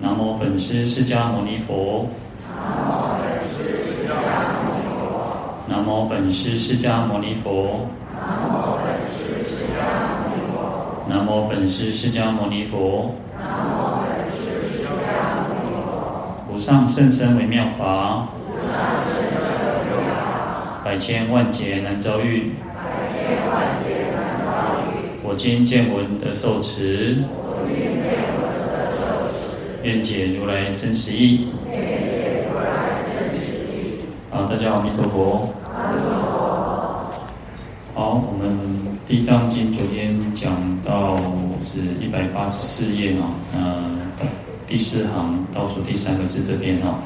南无本师释迦牟尼佛。南无本师释迦牟尼佛。南无本师释迦牟尼佛。无上甚深微妙法。百千万劫难遭遇。我今见闻得受持。愿解如来真实义。好，大家好，弥陀佛。好，我们《地藏经》昨天讲到是一百八十四页啊，呃，第四行倒数第三个字这边哈，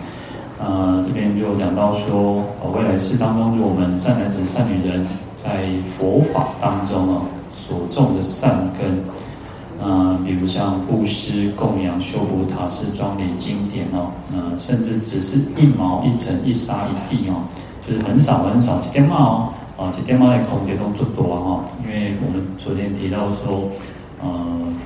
呃，这边就讲到说，未来世当中，我们善男子、善女人，在佛法当中啊，所种的善根。啊、比如像布施、供养、修补塔寺、庄严经典哦，呃，甚至只是一毛一尘、一沙一地哦，就是很少很少几点毛哦，啊，几点毛的空间都做多哈。因为我们昨天提到说，呃，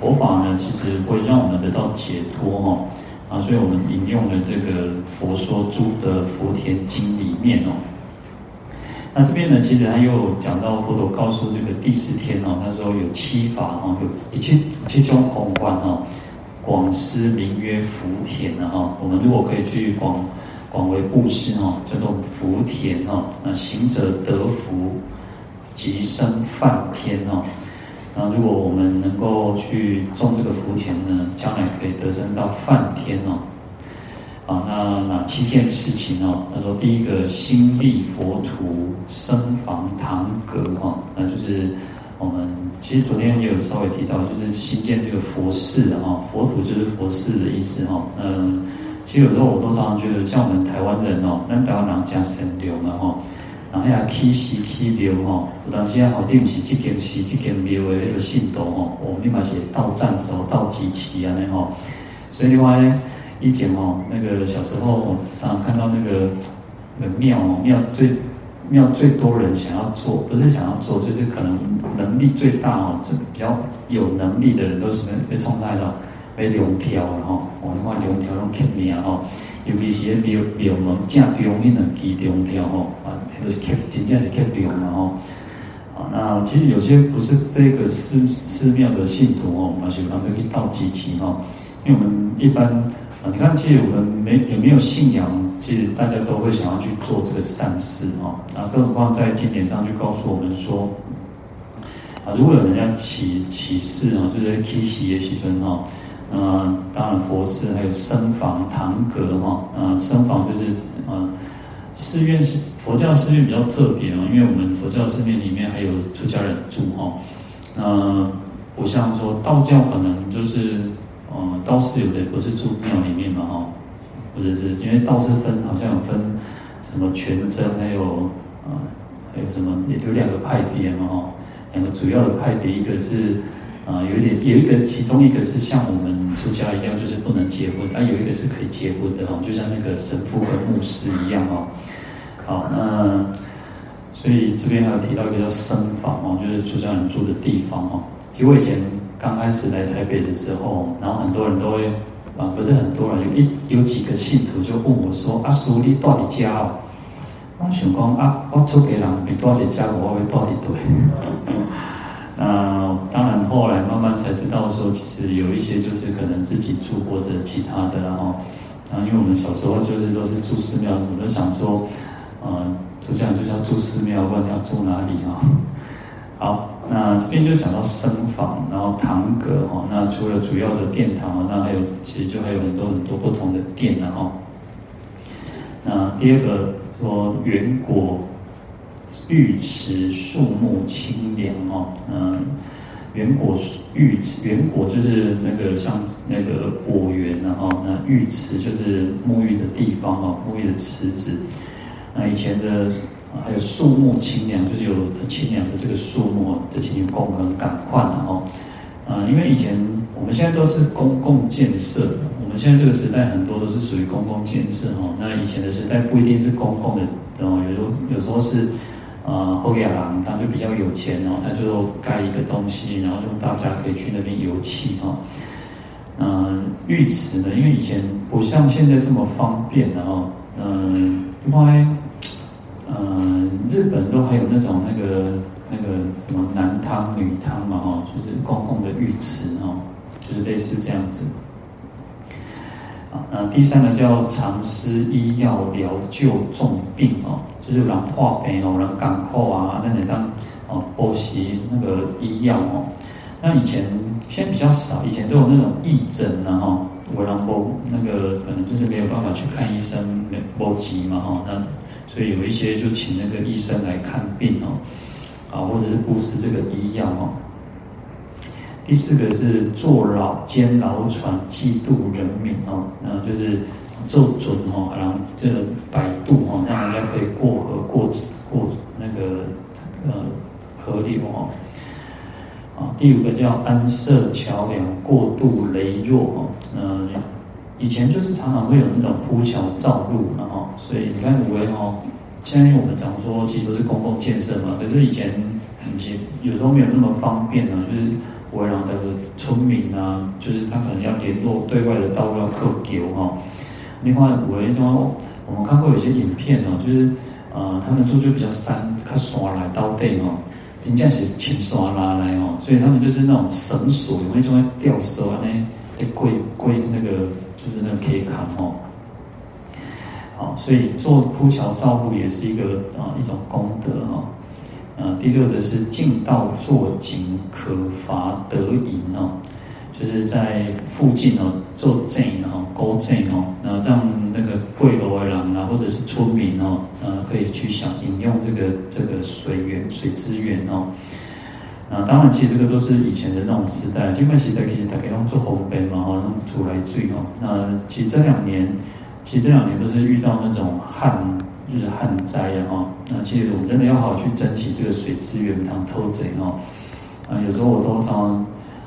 佛法呢，其实会让我们得到解脱哈，啊，所以我们引用了这个佛说诸的福田经里面哦。那这边呢，其实他又讲到佛陀告诉这个第四天哦，他说有七法哦，有一切七种宏观哦，广施名曰福田的哈。我们如果可以去广广为布施哦，叫做福田哦，那行者得福，即生梵天哦。那如果我们能够去种这个福田呢，将来可以得生到梵天哦。啊，那哪七件事情哦？他说，第一个，新立佛土，僧房堂阁哈，那就是我们其实昨天也有稍微提到，就是新建这个佛寺的哈，佛土就是佛寺的意思哈。嗯，其实有时候我都常常觉得，像我们台湾人哦，那台湾人讲神流嘛哈，然后呀起寺起庙哈，有当时啊，好定不是这件寺这件庙的那个信徒哈，我们立马写到站走到集齐啊那哈，所以另外呢。以前哦，那个小时候常常看到那个那个庙哦，庙最庙最多人想要做，不是想要做，就是可能能力最大哦，这比较有能力的人都是被被冲在了被龙挑了哈，我们话龙挑龙克庙哈，尤其是庙庙门正中那两支龙挑哈，啊都是克真正是克龙嘛哈，啊那其实有些不是这个寺寺庙的信徒哦，我们喜欢去倒集齐哈，因为我们一般。啊你看，其实我们没有没有信仰，其实大家都会想要去做这个善事哦。那更何况在经典上就告诉我们说，啊，如果有人要起起寺啊，就是起喜也喜尊哈。嗯，当然佛寺还有僧房堂阁哈。啊，僧房就是啊，寺院是佛教寺院比较特别啊，因为我们佛教寺院里面还有出家人住哈。那不像说道教可能就是。哦，道士有的不是住庙里面嘛，哈，或者是因为道士分好像有分什么全真，还有啊，还有什么有两个派别嘛，哈，两个主要的派别，一个是啊，有一点有一个，其中一个是像我们出家一样，就是不能结婚，啊，有一个是可以结婚的哈，就像那个神父和牧师一样哈，好，那所以这边还有提到一个叫僧房哦，就是出家人住的地方哦，其实我以前。刚开始来台北的时候，然后很多人都会啊，不是很多人，有一有几个信徒就问我说：“阿叔，你到底家哦？”我想讲啊，我做给人比到底家，我会到底对。那当然，后来慢慢才知道说，其实有一些就是可能自己住或者其他的，然后啊，因为我们小时候就是都是住寺庙，我们想说，呃，就这样就是要住寺庙，问要住哪里啊？好。那这边就讲到僧房，然后堂阁哈。那除了主要的殿堂，那还有其实就还有很多很多不同的殿然后。那第二个说园果浴池树木清凉哈。嗯，园果浴池园果就是那个像那个果园然后那浴池就是沐浴的地方哈，沐浴的池子。那以前的。还有树木清凉，就是有清凉的这个树木的清凉功能感宽的哦。啊，因为以前我们现在都是公共建设，我们现在这个时代很多都是属于公共建设哦。那以前的时代不一定是公共的，哦，有时候有时候是啊，后亚郎他就比较有钱，然后他就盖一个东西，然后就大家可以去那边游憩哦。嗯，浴池呢，因为以前不像现在这么方便的哦，嗯，因为嗯，日本都还有那种那个那个什么男汤女汤嘛哈，就是公共的浴池哦，就是类似这样子。啊，第三个叫常施医药疗救重病哦，就是人化病哦，人港口啊，那你当哦，补习那个医药哦，那以前。现在比较少，以前都有那种义诊呐哈，我然后那个可能就是没有办法去看医生，没没急嘛哈，那所以有一些就请那个医生来看病哦，啊或者是布施这个医药哦。第四个是坐牢监牢船济渡人民哦，然后就是做准哦，然后这个摆渡哦，让人家可以过河过过那个呃河流哦。啊，第五个叫安设桥梁，过度羸弱哦。嗯，以前就是常常会有那种铺桥造路，然后所以你看五位哦，现在我们讲说其实都是公共建设嘛，可是以前有些有时候没有那么方便啊，就是围绕的村民啊，就是他可能要联络对外的道路要过桥哈。另外五位说，我们看过有些影片哦，就是呃，他们住就比较山，他山来到地哦。真正是青山拉来哦，所以他们就是那种绳索，有那种吊绳啊，那贵贵那个就是那个可以扛哦。好，所以做铺桥造路也是一个啊一种功德哈。啊，第六则是尽道作井，可伐得盈哦。就是在附近哦，做井哦，沟井哦，那让那个贵楼的人啊，或者是村民哦，呃，可以去想饮用这个这个水源、水资源哦。啊，当然，其实这个都是以前的那种时代。金门时代其实大家都做烘焙嘛，哈，那出来水哦。那其实这两年，其实这两年都是遇到那种旱，就是旱灾啊，哈。那其实我们真的要好好去珍惜这个水资源，当偷贼哦。啊，有时候我都常。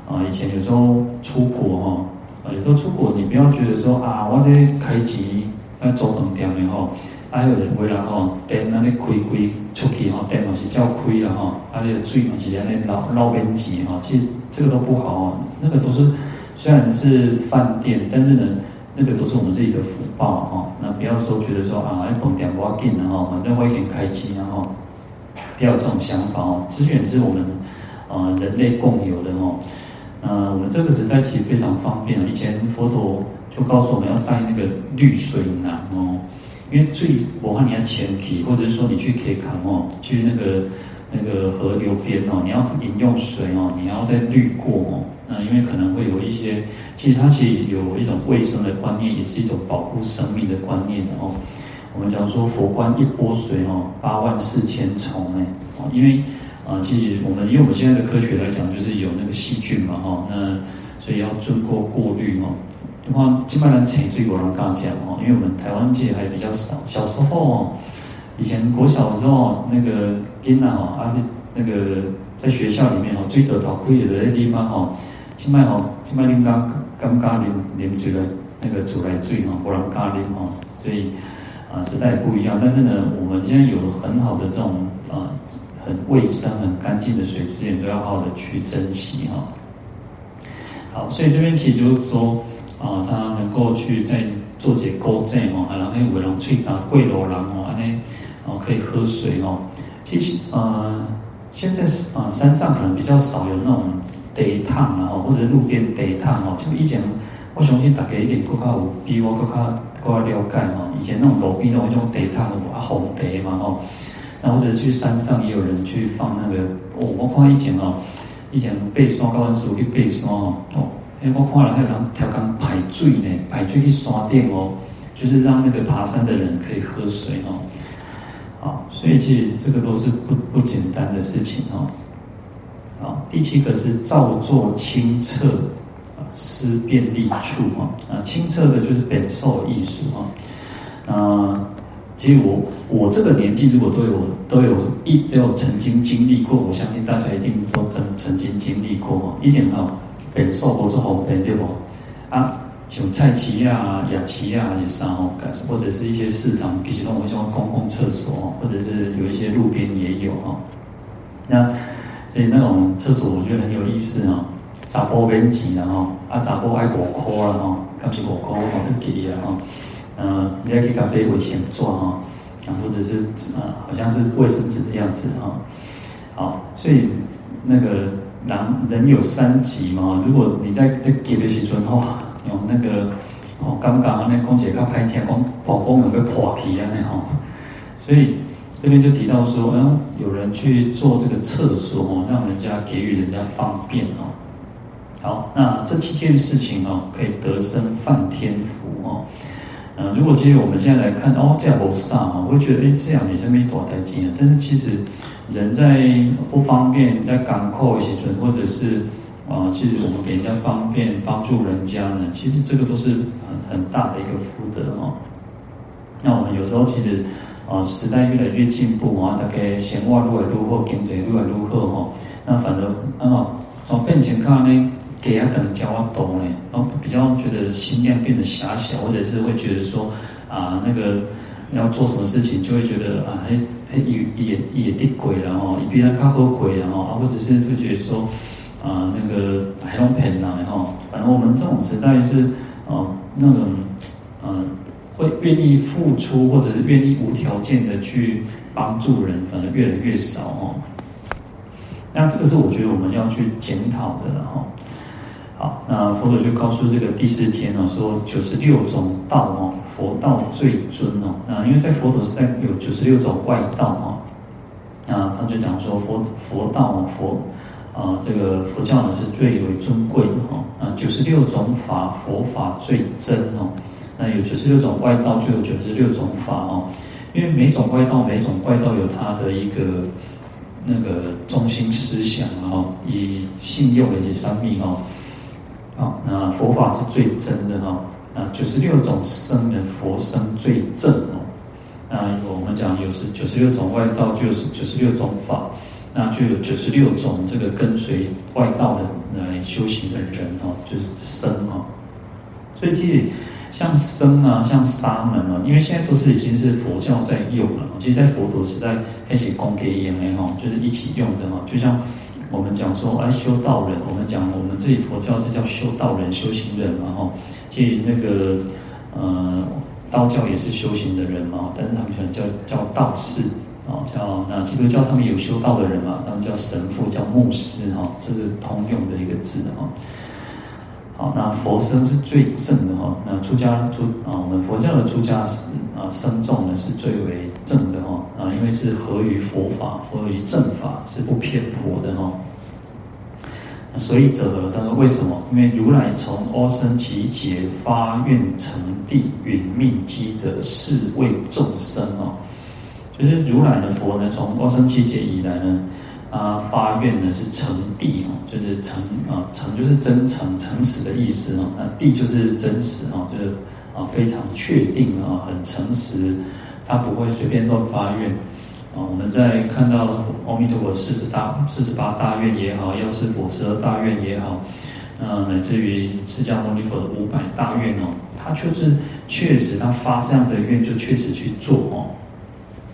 啊，以前有时候出国哈，啊，有时候出国你不要觉得说啊，我这开机要走很点的哈，还有人回来哈，电那里开开出去哈，电嘛是叫亏了哈，啊，那个水嘛是在那捞捞边挤哈，其实这个都不好哦，那个都是虽然是饭店，但是呢，那个都是我们自己的福报哈，那不要说觉得说啊，要捧点不要紧的哈，反正我已经开机然后，不要有这种想法哦，资源是我们啊人类共有的哦。呃，我们这个时代其实非常方便。以前佛陀就告诉我们要带那个滤水囊哦，因为最我看你要前提，或者是说你去 K 坑哦，去那个那个河流边哦，你要饮用水哦，你要再滤过哦。那因为可能会有一些，其实它其实有一种卫生的观念，也是一种保护生命的观念的哦。我们讲说佛观一波水哦，八万四千重哎哦，因为。啊，其实我们因为我们现在的科学来讲，就是有那个细菌嘛，哈，那所以要经过过滤哦。的话，基本上潜水我能刚讲哦，因为我们台湾界还比较少。小时候，以前国小的时候，那个囡仔哦，啊，那个在学校里面哦，最得到亏的那地方哦，基本哦，基本上刚刚刚淋淋出来那个煮来水哦，不然咖喱哦，所以啊，时代不一样。但是呢，我们现在有很好的这种啊。很卫生、很干净的水资源，都要好好的去珍惜哈。好，所以这边其实就是说，啊，他能够去在做些勾正哦，啊然后有人去打贵楼人哦，安尼哦可以喝水哦。其实呃，现在啊山上可能比较少有那种茶烫啊，或者路边地烫哦。就以前我相信大家一点更加有比我更加更加了解哦。以前那种路边那种茶烫啊，红地嘛哦。然后或者去山上也有人去放那个，哦，我看以前哦，以前背山高温时候去背山，哦，哎，我看了还有人调缸排水呢，排水去山顶哦，就是让那个爬山的人可以喝水哦，好，所以其实这个都是不不简单的事情哦，好，第七个是造作清澈，啊，施便利处啊，啊，清澈的就是本受艺术啊，啊。其实我我这个年纪，如果都有都有一都有曾经经历过，我相信大家一定都曾曾经经历过。以前哈，北受不是红灯对不？啊，像菜市啊、雅齐啊，也是哦，或者是一些市场，其实我们说公共厕所，或者是有一些路边也有哈。那所以那种厕所，我觉得很有意思哦。查甫免钱啦吼，啊查甫爱五箍啦吼，敢是五箍我都记得吼，嗯，你要去甲买卫生纸哦，啊或者是啊好像是卫生纸的样子哈，好，所以那个人人有三急嘛，如果你在那给的时阵吼，用那个哦刚刚那空姐较歹听讲，膀胱有个破皮啊那吼，所以。这边就提到说，嗯，有人去做这个厕所哦，让人家给予人家方便哦。好，那这七件事情哦，可以得生梵天福哦。嗯，如果其实我们现在来看哦，这样不煞哈，我会觉得哎，这样也是没多大劲啊。但是其实人在不方便，在港口一些准，或者是啊，其实我们给人家方便，帮助人家呢，其实这个都是很很大的一个福德哦。那我们有时候其实。啊，时代越来越进步啊，大概生活越来越好，经济越来越好哈。那反而啊，哦变成看呢，给啊等较多呢，然后比较觉得心量变得狭小，或者是会觉得说啊，那个要做什么事情，就会觉得啊，嘿嘿也也也得鬼了哈，比他较好鬼了哈，啊，或者是就觉得说啊，那个还用骗啦哈。反正我们这种时代是啊，那种嗯。会愿意付出，或者是愿意无条件的去帮助人，反而越来越少哦。那这个是我觉得我们要去检讨的了哈。好，那佛陀就告诉这个第四天哦，说九十六种道哦，佛道最尊哦。那因为在佛陀时代有九十六种外道哦，那他就讲说佛佛道佛啊，这个佛教呢是最为尊贵的哈。啊，九十六种法佛法最真哦。那有九十六种外道，就有九十六种法哦。因为每种外道，每种外道有它的一个那个中心思想哦，以信用为生命哦。好，那佛法是最真的哈。那九十六种僧人佛僧最正哦。那我们讲有是九十六种外道，就有九十六种法，那就有九十六种这个跟随外道的来修行的人哦，就是僧哦。所以其实。像僧啊，像沙门啊，因为现在都是已经是佛教在用了。其实，在佛陀时代，一起供给也没哈，就是一起用的哈。就像我们讲说，哎，修道人，我们讲我们自己佛教是叫修道人、修行人嘛哈。其实那个呃，道教也是修行的人嘛，但是他们喜欢叫叫道士啊，叫那基督教他们有修道的人嘛，他们叫神父、叫牧师哈，这是通用的一个字哈。好，那佛僧是最正的哈。那出家出啊，我们佛教的出家是啊僧众呢是最为正啊，因为是合于佛法，合于正法，是不偏颇的哈。所以者，这个为什么？因为如来从阿僧只劫发愿成地，殒命积德，是为众生哦。就是如来的佛呢，从阿僧只劫以来呢。啊，发愿呢是诚谛哦，就是成啊，成就是真诚、诚实的意思哦。那谛就是真实哦，就是啊非常确定啊，很诚实，他不会随便乱发愿啊。我们在看到阿弥陀佛四十大、四十八大愿也好，药师佛十二大愿也好，啊，乃至于释迦牟尼佛的五百大愿哦，他就是确实他发这样的愿就确实去做哦。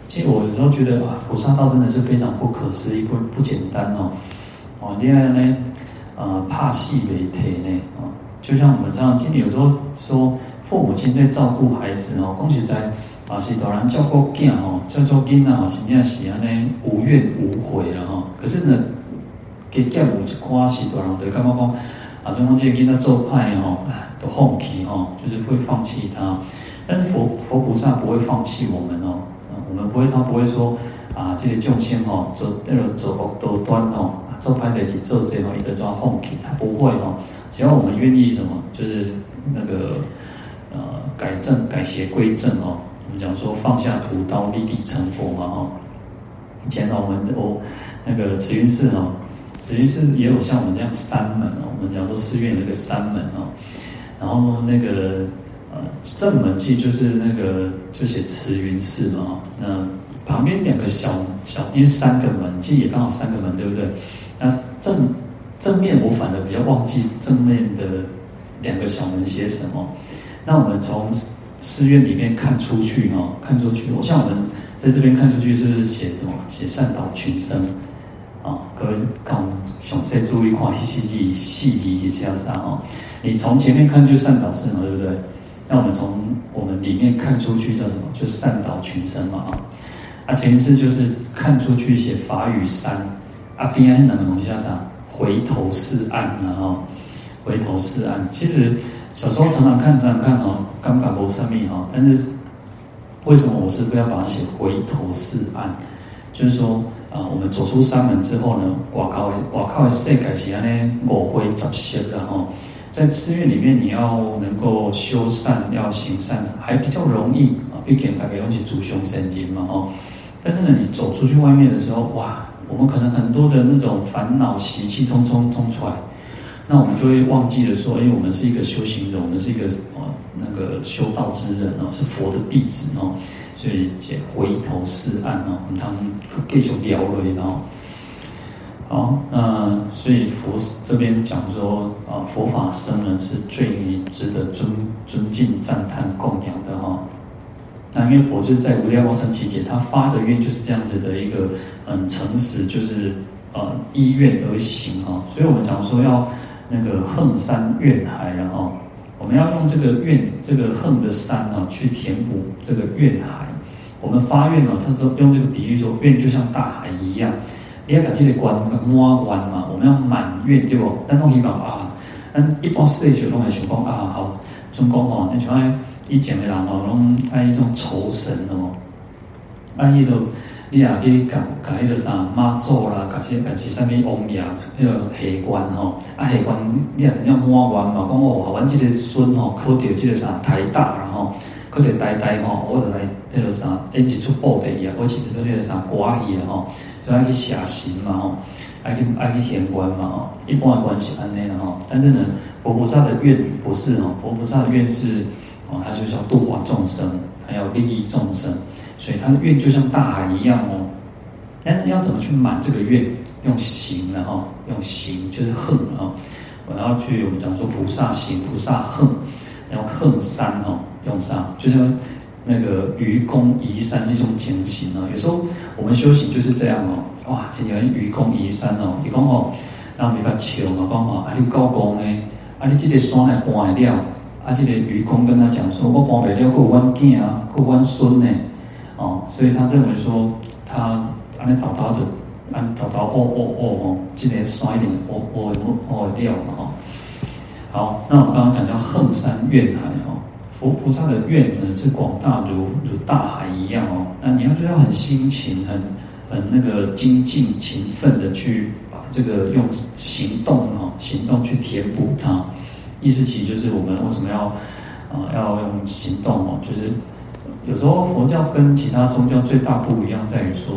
其实我有时候觉得啊，菩萨道真的是非常不可思议，不不简单哦。哦，第二呢，呃，怕细为体呢，啊，就像我们这样，今天有时候说父母亲在照顾孩子哦，恭喜在啊，是大人照顾囝哦，照顾囝啊，是这样是安尼无怨无悔了吼。可是呢，给囝有一寡是大人对，干嘛讲啊？中方这个囡仔做派哦，都放弃哦，就是会放弃他。但是佛佛菩萨不会放弃我们哦。我们不会，他不会说啊，这个众生哦，走那个走恶多端哦，做歹代志做这种一直抓放弃，他不会哦。只要我们愿意什么，就是那个呃改正改邪归正哦。讲说放下屠刀，立地成佛嘛哦。以前呢，我们哦那个慈云寺哦，慈云寺也有像我们这样三门哦。我们讲说寺院那个三门哦，然后那个呃。正门记就是那个就写慈云寺嘛，那旁边两个小小，因为三个门记也刚好三个门，对不对？那正正面我反而比较忘记正面的两个小门写什么。那我们从寺院里面看出去哈，看出去，我像我们在这边看出去是写什么？写善导群生，啊，各位看详细注意看细细细细节一下啥哦。你从前面看就善导圣嘛，对不对？那我们从我们里面看出去叫什么？就善导群生嘛啊。啊，前世就是看出去写法语三，啊边安能往下啥？回头是岸，然后回头是岸。其实小时候常常看，常常看哦，刚法罗生命哈，但是为什么我是不要把它写回头是岸？就是说啊，我们走出山门之后呢，我靠，我靠，世界是安尼五花十色的哈。在寺院里面，你要能够修善，要行善，还比较容易啊。毕竟大概用起祖凶神经嘛哦。但是呢，你走出去外面的时候，哇，我们可能很多的那种烦恼习气通通通出来，那我们就会忘记了说，因为我们是一个修行人，我们是一个哦那个修道之人哦，是佛的弟子哦，所以且回头是岸哦，我们他们继续聊了哦。好，那所以佛这边讲说啊，佛法僧人是最值得尊尊敬、赞叹、供养的哈。那因为佛就是在无量光生期间，他发的愿就是这样子的一个很诚实，就是呃依愿而行啊。所以我们讲说要那个横山怨海，然后我们要用这个怨这个横的山啊去填补这个怨海。我们发愿呢，他说用这个比喻说，愿就像大海一样，你要把这个关摸完嘛，我们要满愿对不？但东西讲啊，但一般四九拢来想讲啊，好中国哦，你像。以前的人哦，拢爱一种酬神哦，爱迄个你也可以讲讲迄个啥妈祖啦，讲些讲些啥物王爷，迄个下关吼，啊下关你也真正满愿嘛，讲哦，阮即个孙吼考到即个啥台大，然后考到台大吼，我就来迄个啥演一出布袋戏啊，我是做迄个啥歌戏啊吼，所以爱去写神嘛吼，爱去爱去献官嘛吼，一般的关系安尼啦吼，但是呢，佛菩萨的愿不是吼，佛菩萨的愿是。哦，他就叫度化众生，还要利益众生，所以他的愿就像大海一样哦。但是要怎么去满这个愿？用行的哈，用行就是横啊。我要去我们讲说菩萨行，菩萨横，然后横山哦，用上，就像那个愚公移山这种情形啊。有时候我们修行就是这样哦。哇，今天愚公移山哦，愚公哦，然后没法求嘛，讲哦，啊你高公呢？啊你这个山来搬了。啊这个愚公跟他讲说：“我搬不了过弯见啊，过弯孙呢，哦，所以他认为说他安尼祷祷着，安祷祷哦哦哦哦，今年刷一点哦哦哦哦掉了哈。好，那我们刚刚讲叫横山愿海哦，佛菩萨的愿呢是广大如如大海一样哦。那你要就要很辛勤，很很那个精进勤奋的去把这个用行动哈行动去填补它。”意思其实就是我们为什么要啊要用行动哦？就是有时候佛教跟其他宗教最大不一样在于说，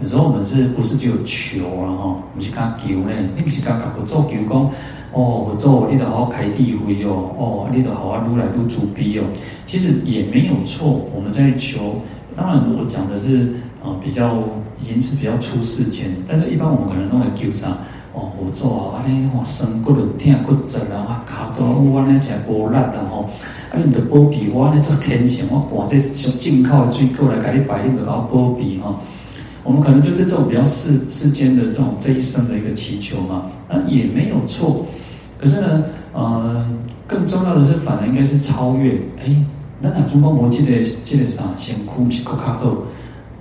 有时候我们是不是只有求啊？哈，不是讲求呢？你不是讲讲不做求讲哦，我做你得好好开智慧哦，哦，你得好好如来如主逼哦。其实也没有错，我们在求。当然，我讲的是啊比较已经是比较出世间，但是一般我们可能都会求啥？哦，我做啊，安尼哇，身骨痛骨折啊，哇，卡到我安尼才无力的吼，啊，你得保庇我安尼做虔诚，我换这从进口的水果来给你摆，你得要保庇哈。我们可能就是这种比较世世间的这种这一生的一个祈求嘛，那也没有错。可是呢，呃，更重要的是，反而应该是超越。哎，那哪中国记得记得啥？先哭是哭卡后。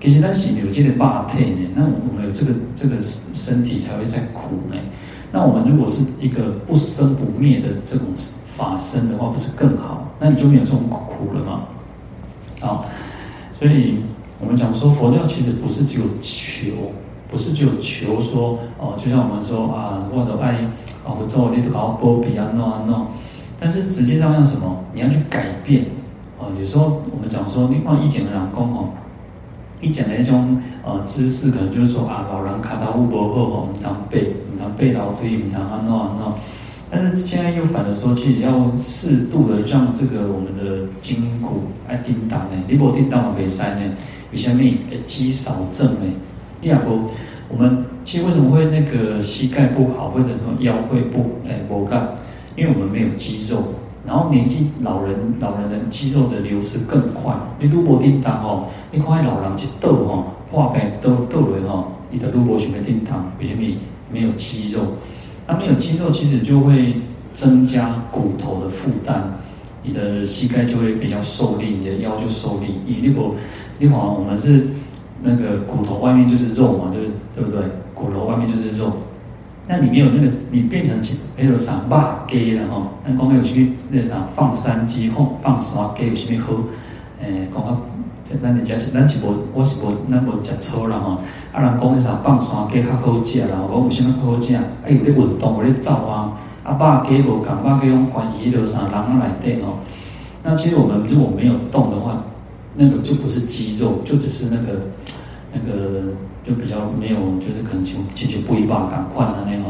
其实咱是有这个肉体呢，那我们有这个这个身体才会在苦呢。那我们如果是一个不生不灭的这种法身的话，不是更好？那你就没有这种苦了吗？好，所以我们讲说佛教其实不是只有求，不是只有求说哦，就像我们说啊，我的爱啊，我做你都搞波比啊，弄啊弄。但是实际上要什么？你要去改变啊。有时候我们讲说，你放一简的两公哦。一讲的那种呃姿势，可能就是说啊，老人卡到乌波后吼，唔当背，唔当背老推，唔当安诺安诺。但是现在又反的说，其实要适度的让这个我们的筋骨来叮当呢。你无叮当嘛袂使呢？有虾米诶肌少症呢？你也不，我们其实为什么会那个膝盖不好，或者说腰会不诶无力？因为我们没有肌肉。然后年纪老人，老人的肌肉的流失更快。你如果叮当哦，你看老人去抖吼，破病抖抖了哦，你的路波血没定堂，因为没有肌肉，那没有肌肉，其实就会增加骨头的负担，你的膝盖就会比较受力，你的腰就受力。你如果，你好，我们是那个骨头外面就是肉嘛，对对不对？骨头外面就是肉，那你没有那个，你变成比如啥肉鸡了吼？那光有去那啥放山鸡吼放山鸡有什么好？诶，讲啊，咱人家是咱是无，我是无，咱无食粗啦吼。啊，人讲迄啥放山鸡较好食啦，我为什么好食？啊，有咧运动，有咧走啊。啊，肉鸡无共，肉鸡用关系迄啥人来底哦。那其实我们如果没有动的话，那个就不是肌肉，就只是那个那个就比较没有，就是可能就就就不一把赶快的那种。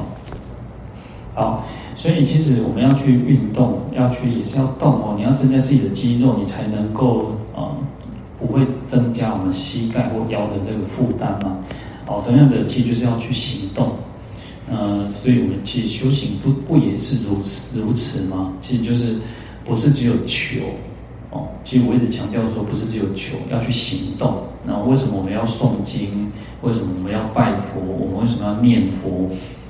好。所以其实我们要去运动，要去也是要动哦。你要增加自己的肌肉，你才能够啊、不会增加我们膝盖或腰的这个负担嘛。哦，同样的，其实就是要去行动。呃，所以我们其实修行不不也是如此如此吗？其实就是不是只有求哦。其实我一直强调说，不是只有求，要去行动。那为什么我们要诵经？为什么我们要拜佛？我们为什么要念佛？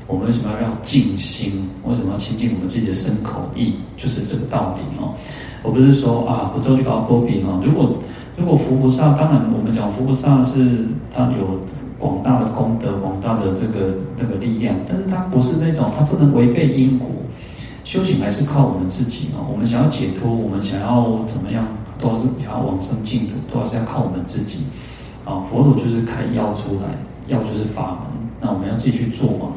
我们为什么要要静心？为什么要亲近我们自己的身口意？就是这个道理哦。我不是说啊，不做一个波比哦。如果如果佛菩萨，当然我们讲佛菩萨是他有广大的功德、广大的这个那个力量，但是他不是那种，他不能违背因果。修行还是靠我们自己嘛。我们想要解脱，我们想要怎么样，都是想要往生净土，都是要靠我们自己。啊，佛陀就是开药出来，药就是法门，那我们要自己去做嘛。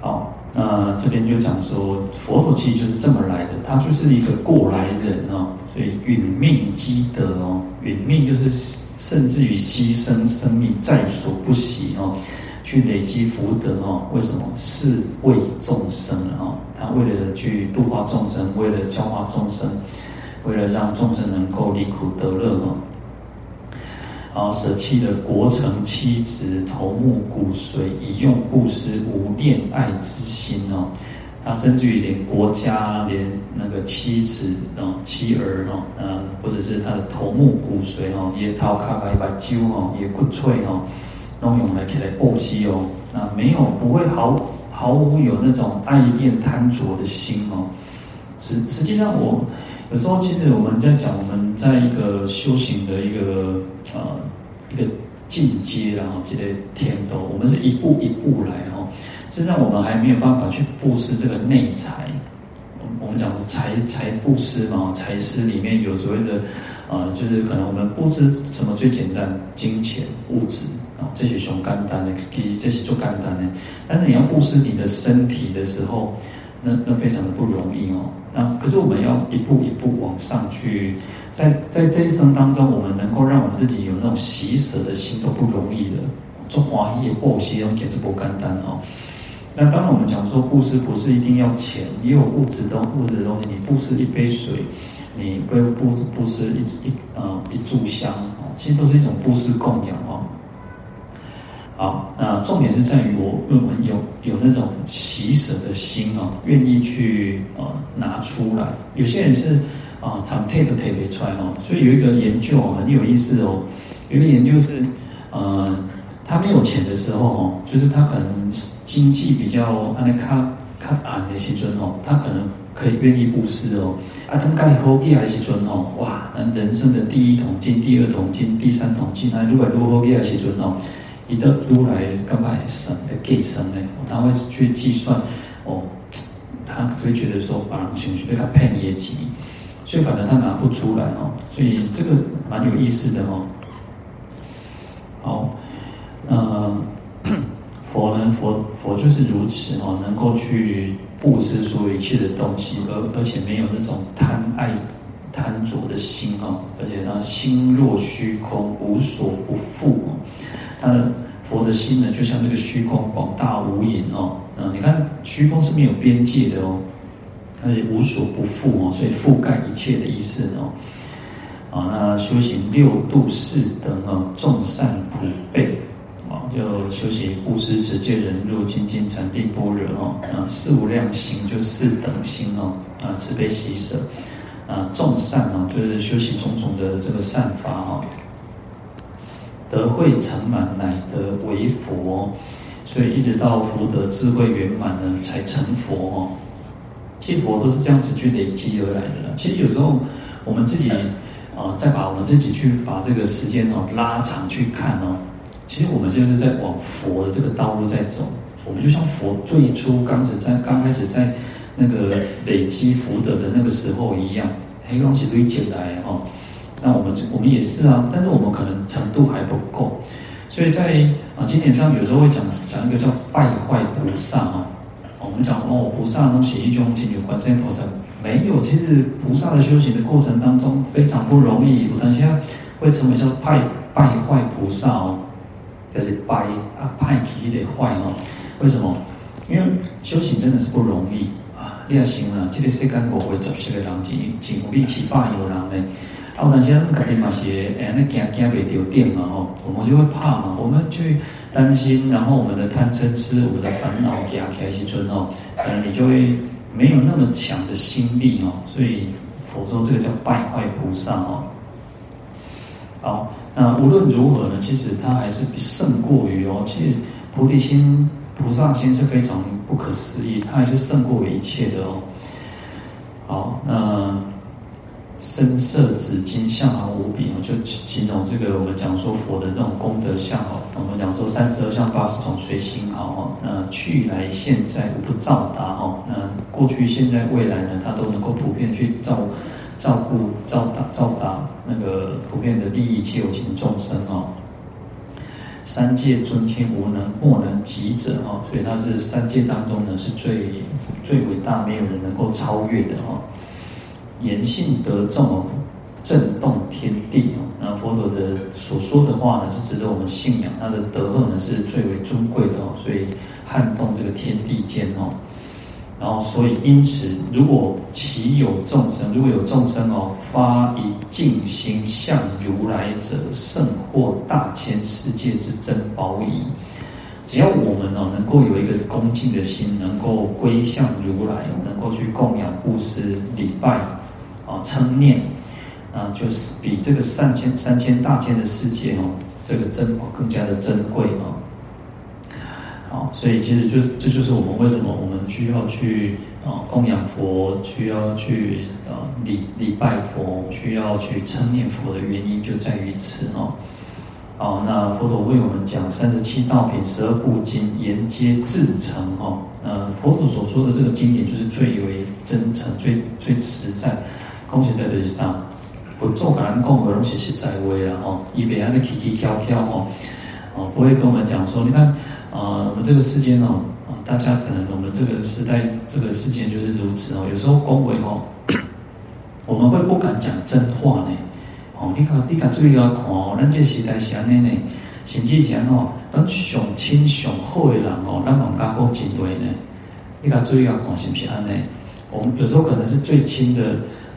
好，那这边就讲说，佛陀其实就是这么来的，他就是一个过来人哦，所以殒命积德哦，殒命就是甚至于牺牲生命在所不惜哦，去累积福德哦。为什么？是为众生哦，他为了去度化众生，为了教化众生，为了让众生能够离苦得乐哦。然后舍弃了国城妻子头目骨髓，以用布施，无恋爱之心哦。他甚至于连国家、连那个妻子哦、妻儿哦，呃，或者是他的头目骨髓哦，也掏卡卡一把揪哦，也骨脆哦，都用来起来布施哦。那没有不会毫毫无有那种爱恋贪着的心哦。实实际上我。有时候，其实我们在讲，我们在一个修行的一个呃一个进阶，然后这个天道，我们是一步一步来哦。实际上，我们还没有办法去布施这个内财。我们讲财财布施嘛，财施里面有所谓的啊、呃，就是可能我们布施什么最简单，金钱物质啊，这些很简单的，其实这些最简单的。但是你要布施你的身体的时候，那那非常的不容易哦。那可是我们要一步一步往上去，在在这一生当中，我们能够让我们自己有那种喜舍的心都不容易的。做华裔布施用简直不简单哦。那当然我们讲说布施不是一定要钱，也有物质的物质的东西。你布施一杯水，你不布布施一一呃一炷香哦，其实都是一种布施供养哦。好，那重点是在于我我们有有那种喜舍的心哦，愿意去呃拿出来。有些人是啊，常贴都贴不出来哦。所以有一个研究很有意思哦，有一个研究是呃，他没有钱的时候哦，就是他可能经济比较安尼卡卡安的时阵哦，他可能可以愿意布施哦。啊，等盖好起来时阵哦，哇，那人生的第一桶金、第二桶金、第三桶金，那如果如果好起来时阵哦。你的如来干嘛省的给省呢？他会去计算哦，他会觉得说把人情绪被他骗业绩，所以反正他拿不出来哦，所以这个蛮有意思的哦。好，呃，佛呢，佛佛就是如此哦，能够去布施所有一切的东西，而而且没有那种贪爱贪着的心哦，而且他心若虚空，无所不覆哦。他的佛的心呢，就像那个虚空广大无垠哦，嗯，你看虚空是没有边界的哦，它也无所不覆哦，所以覆盖一切的意思哦。啊，那修行六度四等哦，众善普被啊，就修行布施、持戒、忍辱、精进、禅定、般若哦，啊，四无量心就四等心哦，啊，慈悲喜舍啊，众善哦，就是修行种种的这个善法哦。德慧成满，乃得为佛。所以一直到福德智慧圆满呢，才成佛哦。其实佛都是这样子去累积而来的。其实有时候我们自己啊，再把我们自己去把这个时间哦拉长去看哦，其实我们就是在往佛的这个道路在走。我们就像佛最初刚始在刚开始在那个累积福德的那个时候一样，黑东西堆起来哦。那我们我们也是啊，但是我们可能程度还不够。所以在啊经典上有时候会讲讲一个叫败坏菩萨啊，我们讲哦菩萨能写一种经有观世音菩萨没有，其实菩萨的修行的过程当中非常不容易，我等下会成为叫败败坏菩萨哦，就是败啊败起的坏哦，为什么？因为修行真的是不容易啊，你要行了，这个世间我会找些个人钱钱不比七八有人呢。啊，有当时啊，肯定嘛是，哎，那惊惊袂着电嘛吼，我们就会怕嘛，我们去担心，然后我们的贪嗔痴，我们的烦恼惊起来时阵哦，可能你就会没有那么强的心力哦，所以佛说这个叫败坏菩萨哦。好，那无论如何呢，其实它还是比胜过于哦，其实菩提心、菩萨心是非常不可思议，它还是胜过于一切的哦。好，那。深色紫金相好无比，就形容这个我们讲说佛的这种功德相好。我们讲说三十二相八十种随形好哈，那去来现在不照达哈，那过去现在未来呢，它都能够普遍去照照顾照达照达那个普遍的利益一切有情众生哦。三界尊天无能莫能及者哦，所以它是三界当中呢是最最伟大，没有人能够超越的哦。言信得众哦，震动天地哦。那佛陀的所说的话呢，是值得我们信仰。他的德论呢，是最为尊贵的哦，所以撼动这个天地间哦。然后，所以因此，如果其有众生，如果有众生哦，发一净心向如来者，胜获大千世界之珍宝矣。只要我们哦，能够有一个恭敬的心，能够归向如来，能够去供养布施礼拜。啊，称念啊，就是比这个三千三千大千的世界哦，这个珍宝更加的珍贵哦。好，所以其实就这就是我们为什么我们需要去啊供养佛，需要去啊礼礼拜佛，需要去称念佛的原因就在于此哦。好，那佛陀为我们讲三十七道品、十二部经，言皆至诚哦。呃，佛陀所说的这个经典就是最为真诚、最最实在。讲实在就是啥，佛祖跟咱讲的拢是实在话啦吼，伊袂安尼起起巧巧吼，哦，不会跟我们讲说，你看，啊、呃，我们这个世间哦，啊大家可能我们这个时代这个世间就是如此哦，有时候恭维哦，我们会不敢讲真话呢，哦，你看你看注意要看哦，咱这时代是安尼呢，甚至讲哦，咱上亲上好的人哦，咱往家讲真话呢，你看注意要看是不是安尼？我们有时候可能是最亲的。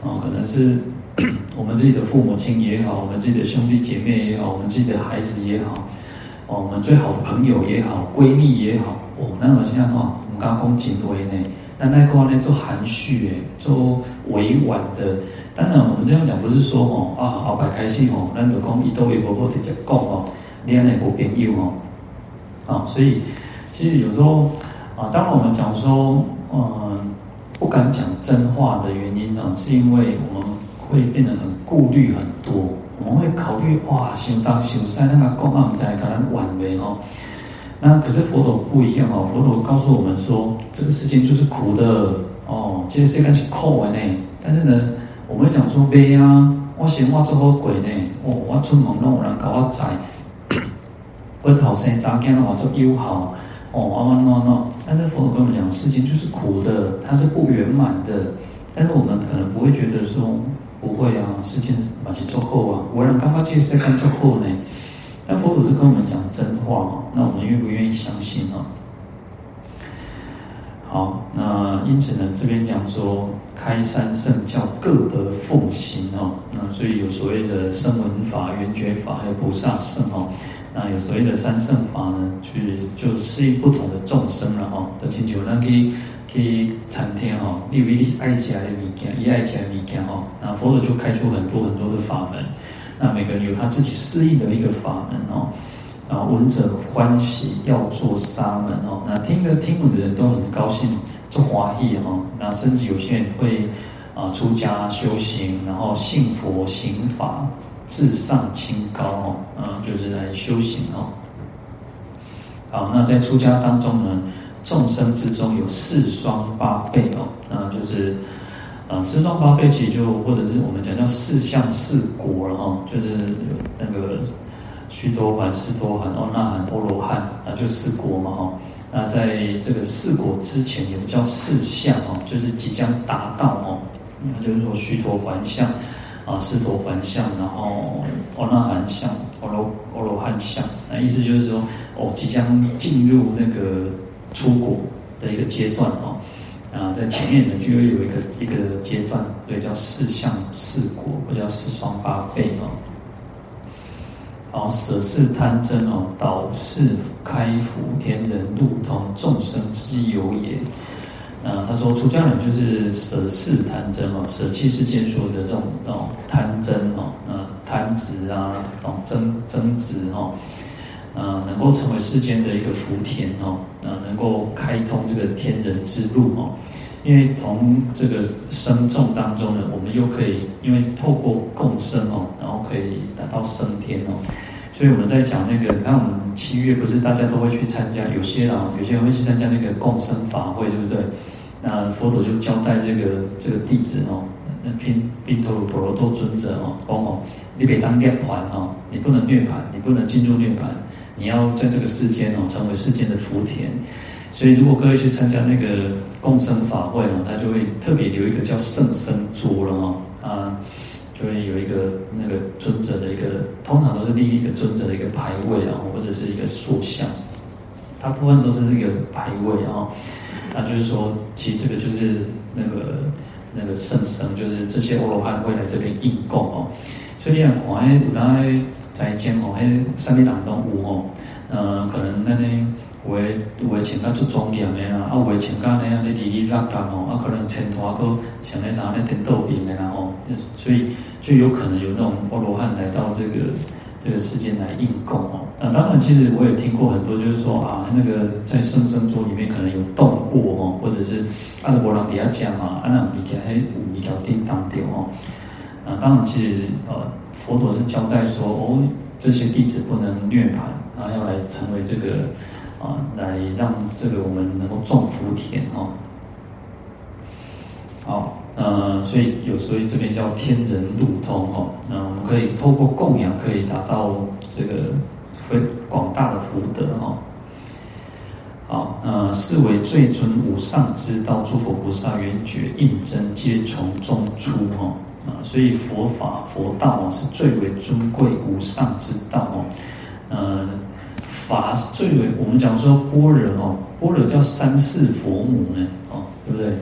哦，可能是 我们自己的父母亲也好，我们自己的兄弟姐妹也好，我们自己的孩子也好，哦，我们最好的朋友也好，闺蜜也好，哦，那好像哈，我们刚刚讲紧为呢，那那个呢，做含蓄诶，做委婉的。当然，我们这样讲不是说哦啊，好白开心哦，咱就讲伊都会婆婆直接讲哦，恋爱无朋友哦，啊，所以其实有时候啊，当我们讲说，嗯。不敢讲真话的原因呢，是因为我们会变得很顾虑很多，我们会考虑哇，修当修在那个公案在可能挽回哦。那可是佛陀不一样哦，佛陀告诉我们说，这个世间就是苦的哦，这个世界是苦的呢。但是呢，我们会讲说悲啊，我嫌我做好鬼呢，哦，我出门拢有人搞我仔，我头生查囝我做友好。哦，往往往往，但是佛陀跟我们讲，世间就是苦的，它是不圆满的。但是我们可能不会觉得说，不会啊，事情马上做后啊，我让刚刚介绍看做后呢。但佛陀是跟我们讲真话嘛，那我们愿不愿意相信呢？好，那因此呢，这边讲说开三圣教各得奉行哦，那所以有所谓的声闻法、缘觉法，还有菩萨圣哦。那有所谓的三圣法呢，去就适应不同的众生了哈。的请求呢，可以可以参天哈，利于爱起来的物件，以爱起来的物件哈。那佛陀就开出很多很多的法门。那每个人有他自己适应的一个法门哦。然后闻者欢喜，要做沙门哦。那听的听闻的人都很高兴，做华裔哦。那甚至有些人会啊出家修行，然后信佛行法，自上清高哦。啊，就是来修行哦。好，那在出家当中呢，众生之中有四双八辈哦。那就是啊，四双八辈其实就或者是我们讲叫四相四果了哈，就是那个。须陀洹、斯陀含、阿那含、阿罗汉啊，就四果嘛哈。那在这个四果之前，也叫四相哦，就是即将达到哦。那就是说须陀洹相啊，四陀环相，然后阿那含相、阿罗阿罗汉相。那意思就是说，哦，即将进入那个出国的一个阶段哦。啊，在前面呢，就会有一个一个阶段，所以叫四相四果，或叫四双八辈哦。然后舍事贪真哦，导是开福天人路通众生之有也。啊，他说出家人就是舍世贪真哦，舍弃世间所有的这种哦贪真哦，呃贪执啊，哦争争执哦，啊能够成为世间的一个福田哦，啊能够开通这个天人之路哦。因为从这个生众当中呢，我们又可以因为透过共生哦，然后可以达到升天哦。所以我们在讲那个，那我们七月不是大家都会去参加，有些啊，有些人会去参加那个共生法会，对不对？那佛陀就交代这个这个弟子哦，那宾宾陀婆罗多尊者哦，哦，你别当涅槃哦，你不能涅槃，你不能进入涅槃，你要在这个世间哦，成为世间的福田。所以，如果各位去参加那个共生法会呢，他就会特别留一个叫圣生桌了哦，啊，就会有一个那个尊者的一个，通常都是立一个尊者的一个牌位，然后或者是一个塑像，大部分都是那个牌位啊，那就是说，其实这个就是那个那个圣僧，就是这些欧罗汉会来这边应供哦。所以你看，看有当在在讲哦，哎，三地当中有哦，呃，可能那边。有诶，有诶穿甲足庄严诶啦，啊有诶穿甲那样咧哩哩啦啦吼，啊可能前头还佫穿咧啥咧颠倒边诶啦吼，所以就有可能有那种阿罗汉来到这个这个世间来应供哦。那当然，其实我也听过很多，就是说啊，那个在圣生桌里面可能有动过哦，或者是阿德伯朗底下讲嘛，啊那比起来有比较叮当点哦。啊，当然，其实呃，佛陀是交代说，哦，这些弟子不能涅槃，啊，要来成为这个。啊，来让这个我们能够种福田哦。好，呃，所以有所以这边叫天人路通哦。那我们可以透过供养，可以达到这个非广大的福德哦。好，呃，是为最尊无上之道，诸佛菩萨圆觉应真，皆从中出哦。啊，所以佛法佛道哦，是最为尊贵无上之道哦。呃。法是最为我们讲说般若哦，般若叫三世佛母呢哦，对不对？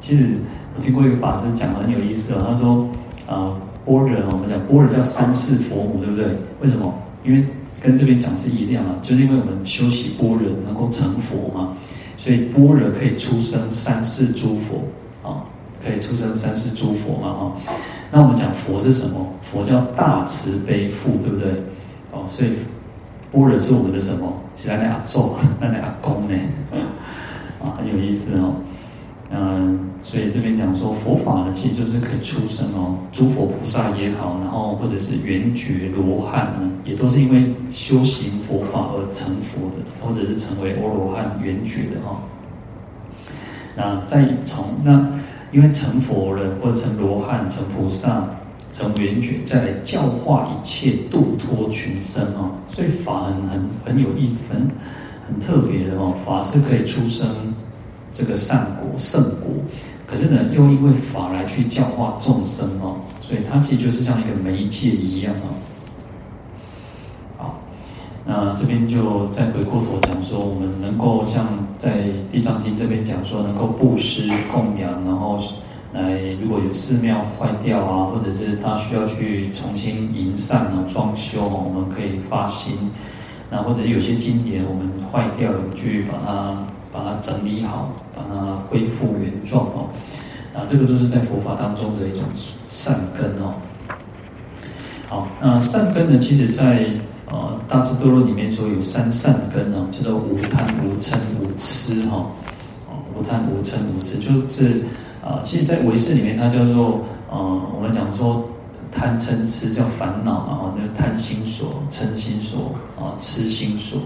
其实我听过一个法师讲的很有意思哦，他说啊，般若我们讲般若叫三世佛母，对不对？为什么？因为跟这边讲是一样啊，就是因为我们修习般若能够成佛嘛，所以般若可以出生三世诸佛啊，可以出生三世诸佛嘛哈。那我们讲佛是什么？佛叫大慈悲父，对不对？哦，所以。般若是我们的什么？是咱的阿祖，咱的阿公呢？啊，很有意思哦。嗯，所以这边讲说佛法呢，其实就是可以出生哦，诸佛菩萨也好，然后或者是圆觉罗汉呢，也都是因为修行佛法而成佛的，或者是成为阿罗汉圆觉的哈。那再从那，因为成佛了，或者成罗汉、成菩萨。成缘觉，再来教化一切，度脱群生哦。所以法很很很有意思，很很特别的哦。法是可以出生这个善果圣果，可是呢，又因为法来去教化众生哦，所以它其实就是像一个媒介一样哦。好，那这边就再回过头讲说，我们能够像在《地藏经》这边讲说，能够布施供养，然后。来，如果有寺庙坏掉啊，或者是他需要去重新营缮啊、装修，我们可以发心；那或者有些经典我们坏掉，我们去把它把它整理好，把它恢复原状哦。啊，这个都是在佛法当中的一种善根哦。好，那善根呢，其实在呃大智度论里面说有三善根哦，叫做无贪、无嗔、无痴哈。无贪、无嗔、无痴，就是、啊，其实，在唯识里面，它叫做呃，我们讲说贪嗔痴叫烦恼嘛，就是贪心所、嗔心所啊、痴心所。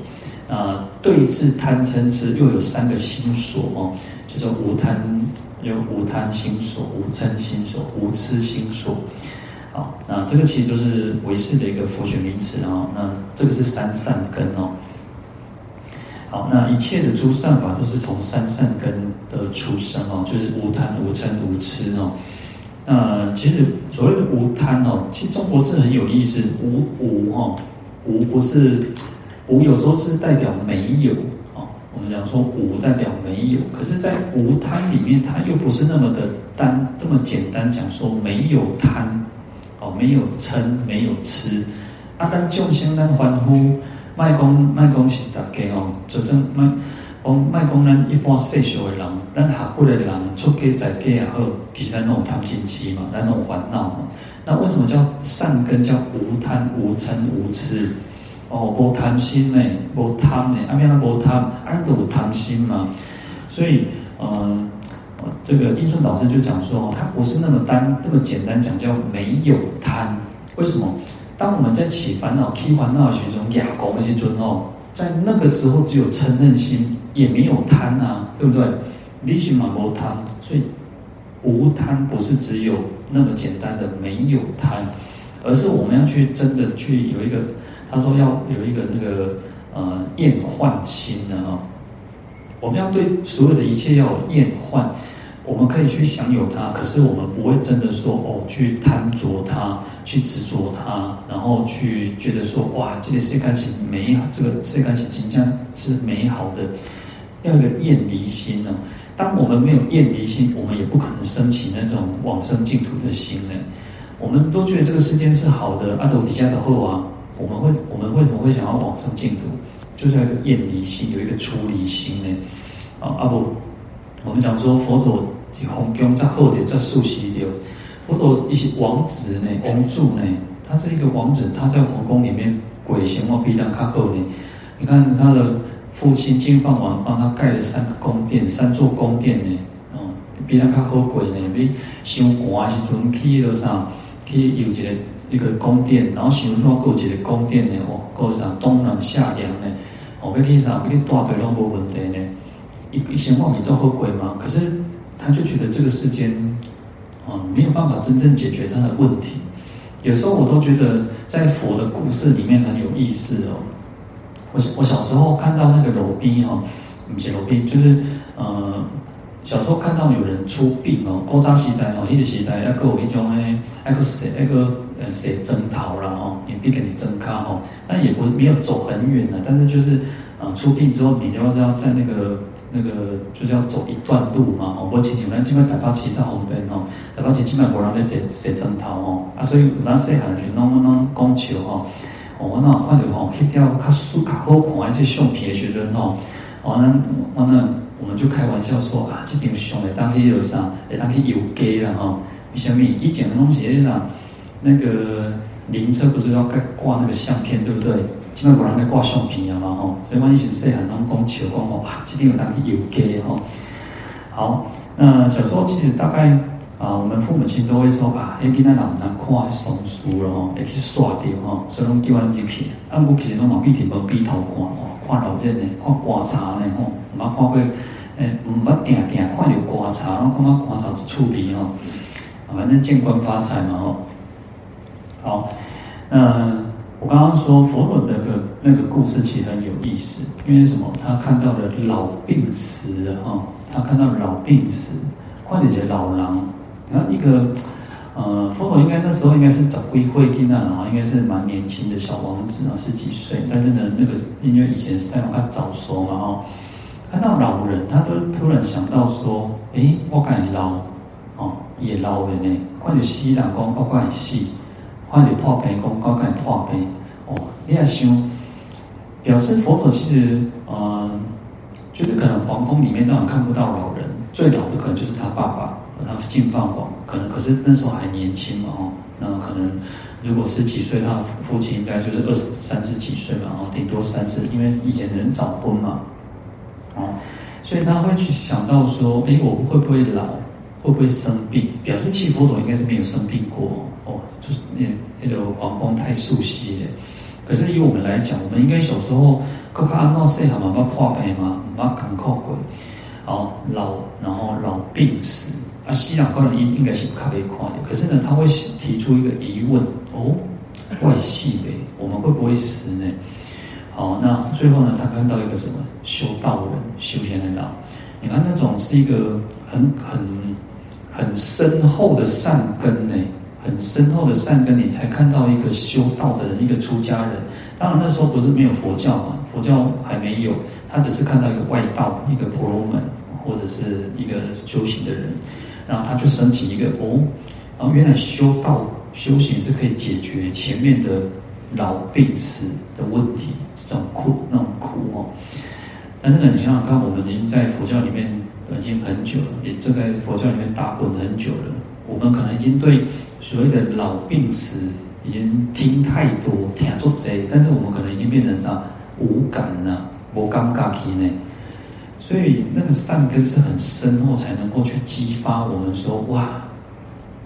啊，对治贪嗔痴又有三个心所哦，叫做无贪，有无贪心所、无嗔心所、无痴心所。好，那这个其实就是唯识的一个佛学名词啊。那这个是三善根哦。好，那一切的诸善法都是从三善根的出生哦，就是无贪、无嗔、无痴哦。那其实所谓的无贪哦，其实中国字很有意思，无无哦，无不是。无有时候是代表没有哦，我们讲说无代表没有，可是，在无贪里面，它又不是那么的单，这么简单讲说没有贪，哦，没有嗔，没有痴。啊，咱众生当欢呼，卖讲卖讲是大家哦，就正卖讲卖讲咱一般世俗的人，咱学佛的人出家在家也好，其实咱那种贪嗔痴嘛，咱那种烦恼嘛。那为什么叫善根叫无贪无嗔无痴？哦，无贪心呢，无贪呢，阿弥陀佛，无贪，啊，咱都有贪心嘛。所以，嗯、呃，这个印顺导师就讲说，他不是那么单，那么简单讲叫没有贪。为什么？当我们在起烦恼、起烦恼的时候，亚公那些尊哦，在那个时候只有嗔恨心，也没有贪啊，对不对？离心嘛，无贪，所以无贪不是只有那么简单的没有贪，而是我们要去真的去有一个。他说要有一个那个呃厌患心的啊，我们要对所有的一切要有厌患，我们可以去享有它，可是我们不会真的说哦去贪着它，去执着它，然后去觉得说哇这个世界是美好，这个世界是即将是美好的，要有一个厌离心呢。当我们没有厌离心，我们也不可能升起那种往生净土的心呢。我们都觉得这个世间是好的，阿斗底下的后啊。我们会，我们为什么会想要往生净土？就是要有厌离心，有一个出离心呢。啊，阿不，我们讲说佛陀是皇宫在后殿在树西的，佛陀一些王子呢，王柱呢，他是一个王子，他在皇宫里面鬼神话比较卡后呢。你看他的父亲金饭王帮他盖了三个宫殿，三座宫殿呢，哦，比较好贵呢，比上官时阵去了啥，去有一个。一个宫殿，然后想说过几个宫殿呢？哦，过上冬暖夏凉呢？哦，要去啥？要去大队拢无问题呢？一一些话你做后鬼吗？可是他就觉得这个世间啊，没有办法真正解决他的问题。有时候我都觉得在佛的故事里面很有意思哦。我我小时候看到那个罗宾哈，不是罗宾，就是呃。小时候看到有人出殡哦，古早时代哦，那个时代还有一种诶，那个谁那个呃谁征讨啦哦，你必给你征卡哦，但也不没有走很远了，但是就是啊、出殡之后，你就要在那个那个就是要走一段路嘛哦，我亲戚们基本台北市在旁边哦，台北市基本无人在写写征讨哦，啊所以咱细汉就弄弄弄讲笑哦，哦我那看到吼，翕照较舒较好看一些相片的时阵吼，哦那我那。我们就开玩笑说啊，这边熊的当去有啥？诶，当去游街了哈。为什么？以前的东西是啥？那个灵车不是要盖挂那个相片，对不对？现在无人咧挂相片啊嘛吼。所以我以前细汉拢讲笑讲吼，啊，这边有当去游街吼。好，那小时候其实大概啊，我们父母亲都会说啊，诶，囡仔哪能看松树了吼，会去刷掉吼，所以拢叫阮入去。啊，我其实拢嘛闭点门闭头看吼，看老人呢，看观察呢吼，毋捌看过。诶，唔捌定定看到棺材，然后看到棺材是趣味吼，反正见官发财嘛吼。好，嗯，我刚刚说佛陀的个那个故事其实很有意思，因为什么？他看到了老病死哈，他看到老病死，换一个老人，然后一个呃，佛陀应该那时候应该是早归会见啊，应该是蛮年轻的小王子啊，十几岁，但是呢，那个因为以前是那种他早熟嘛哈。看到老人，他都突然想到说：“诶，我敢老，哦，也老了呢。看到死人讲，我敢死；看到破病讲，我敢破病。哦，你也想表示佛陀其实，嗯，就是可能皇宫里面当然看不到老人，最老的可能就是他爸爸他净饭王，可能可是那时候还年轻嘛，哦，那可能如果十几岁，他父亲应该就是二十三十几岁嘛，哦，顶多三十，因为以前的人早婚嘛，哦，所以他会去想到说，哎，我会不会老，会不会生病？表示其实佛陀应该是没有生病过，哦，就是那那个皇宫太熟悉了。可是以我们来讲，我们应该小时候，国卡安诺塞好嘛，不破病嘛，不坎坷过，哦，老然后老病死。啊，西洋可能应应该是较袂快的，可是呢，他会提出一个疑问哦，外系的，我们会不会死呢？好，那最后呢，他看到一个什么修道人修仙的道，你看那种是一个很很很深厚的善根呢，很深厚的善根，你才看到一个修道的人，一个出家人。当然那时候不是没有佛教嘛，佛教还没有，他只是看到一个外道，一个婆罗门或者是一个修行的人。然后他就升起一个哦，然后原来修道修行是可以解决前面的老病死的问题，这种苦那种苦哦。但是呢，你想想看，我们已经在佛教里面已经很久了，也正在佛教里面打滚很久了。我们可能已经对所谓的老病死已经听太多，听做贼，但是我们可能已经变成这样无感了，无感觉体内。所以那个善根是很深厚，才能够去激发我们说哇，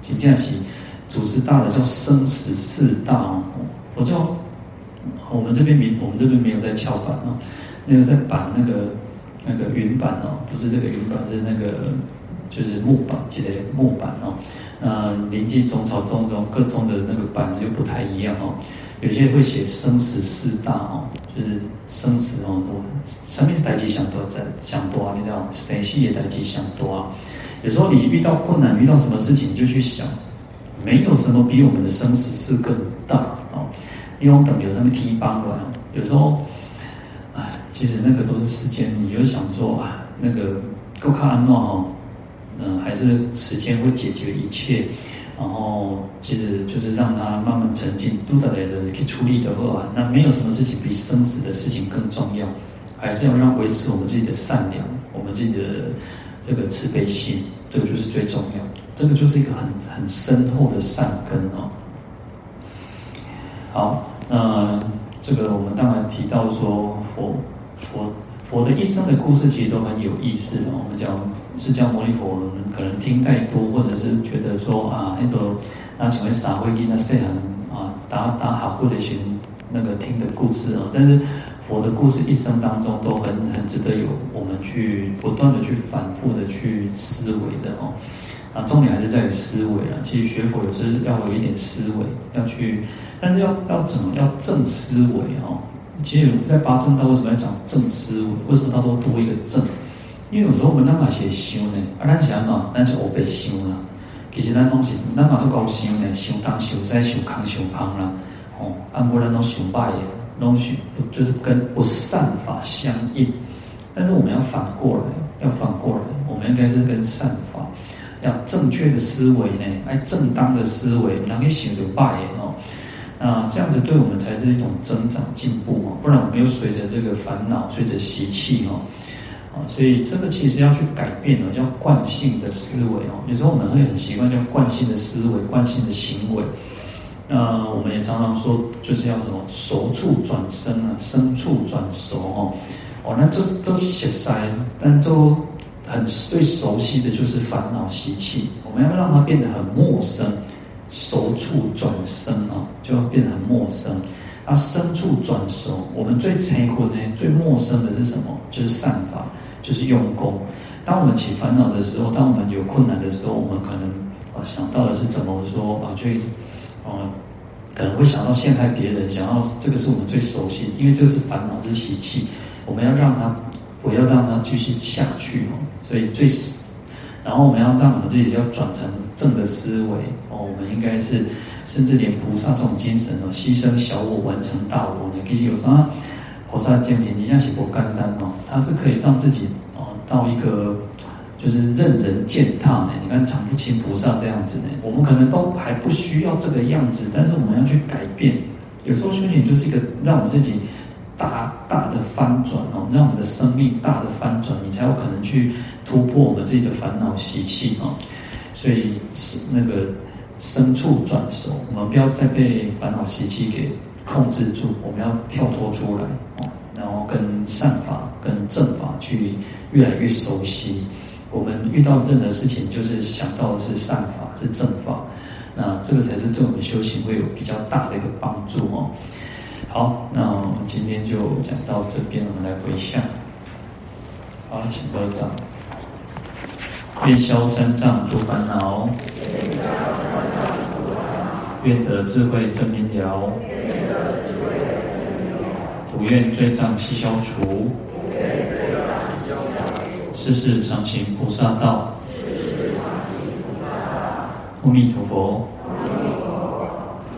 请假期祖师大的叫生死四大哦，佛教我们这边没我们这边没有在敲板哦，那个在板那个那个云板哦，不是这个云板，是那个就是木板，记得木板哦。那临济宗曹洞宗各中的那个板子就不太一样哦。有些会写生死四大哦，就是生死哦，我生命的代际想多在想多啊，你知道，谁系也代际想多啊。有时候你遇到困难，遇到什么事情，你就去想，没有什么比我们的生死事更大哦。因为我们等有什么提帮了，有时候，哎，其实那个都是时间，你就想说啊，那个够看安诺哈，嗯，还是时间会解决一切。然后其实就是让他慢慢沉浸，都得来的去处理的话，那没有什么事情比生死的事情更重要，还是要让维持我们自己的善良，我们自己的这个慈悲心，这个就是最重要，这个就是一个很很深厚的善根哦。好，那这个我们当然提到说佛佛。佛的一生的故事其实都很有意思哦。我们讲释迦牟尼佛，我们可能听太多，或者是觉得说啊，那个那请问撒慧音那些人啊，打打好或者寻那个听的故事啊。但是佛的故事一生当中都很很值得有我们去不断的去反复的去思维的哦。啊，重点还是在于思维啊。其实学佛有时要有一点思维，要去，但是要要怎么要正思维哦。其实，在八正道为什么要讲正思维？为什么他都多一个正？因为有时候我们那么是想呢，啊，咱是安怎？咱是我被想了。其实咱拢是，咱嘛是高想呢，想东想西想康想胖啦。哦，按不然拢想败的，拢想就是跟不善法相应。但是我们要反过来，要反过来，我们应该是跟善法，要正确的思维呢，爱正当的思维，哪个想就败哦。那这样子对我们才是一种增长进步哦，不然我们又随着这个烦恼，随着习气哦，啊，所以这个其实要去改变哦，叫惯性的思维哦。有时候我们会很习惯叫惯性的思维、惯性的行为。那我们也常常说，就是要什么熟处转生啊，生处转熟哦。哦，那这都是写塞，但都很最熟悉的就是烦恼习气，我们要让它变得很陌生。熟处转生啊，就会变得很陌生。那，生处转熟，我们最艰苦的、最陌生的是什么？就是善法，就是用功。当我们起烦恼的时候，当我们有困难的时候，我们可能啊想到的是怎么说啊？去啊，可能会想到陷害别人，想要这个是我们最熟悉，因为这是烦恼，这是习气。我们要让它不要让它继续下去哦。所以最，然后我们要让我们自己要转成正的思维哦。我们应该是，甚至连菩萨这种精神哦，牺牲小我完成大我呢。其实有时候菩萨见解，你像写过甘丹哦，他是可以让自己哦到一个就是任人践踏呢。你看常不清菩萨这样子呢，我们可能都还不需要这个样子，但是我们要去改变。有时候修行就是一个让我们自己大大的翻转哦，让我们的生命大的翻转，你才有可能去突破我们自己的烦恼习气哦。所以是那个。牲畜转熟，我们不要再被烦恼习气给控制住，我们要跳脱出来哦，然后跟善法、跟正法去越来越熟悉。我们遇到任何事情，就是想到的是善法、是正法，那这个才是对我们修行会有比较大的一个帮助哦。好，那我们今天就讲到这边，我们来回向。好，请合掌。愿消三障诸烦恼，愿得智慧真明了，不愿罪障悉消除，世世常行菩萨道。阿弥陀佛。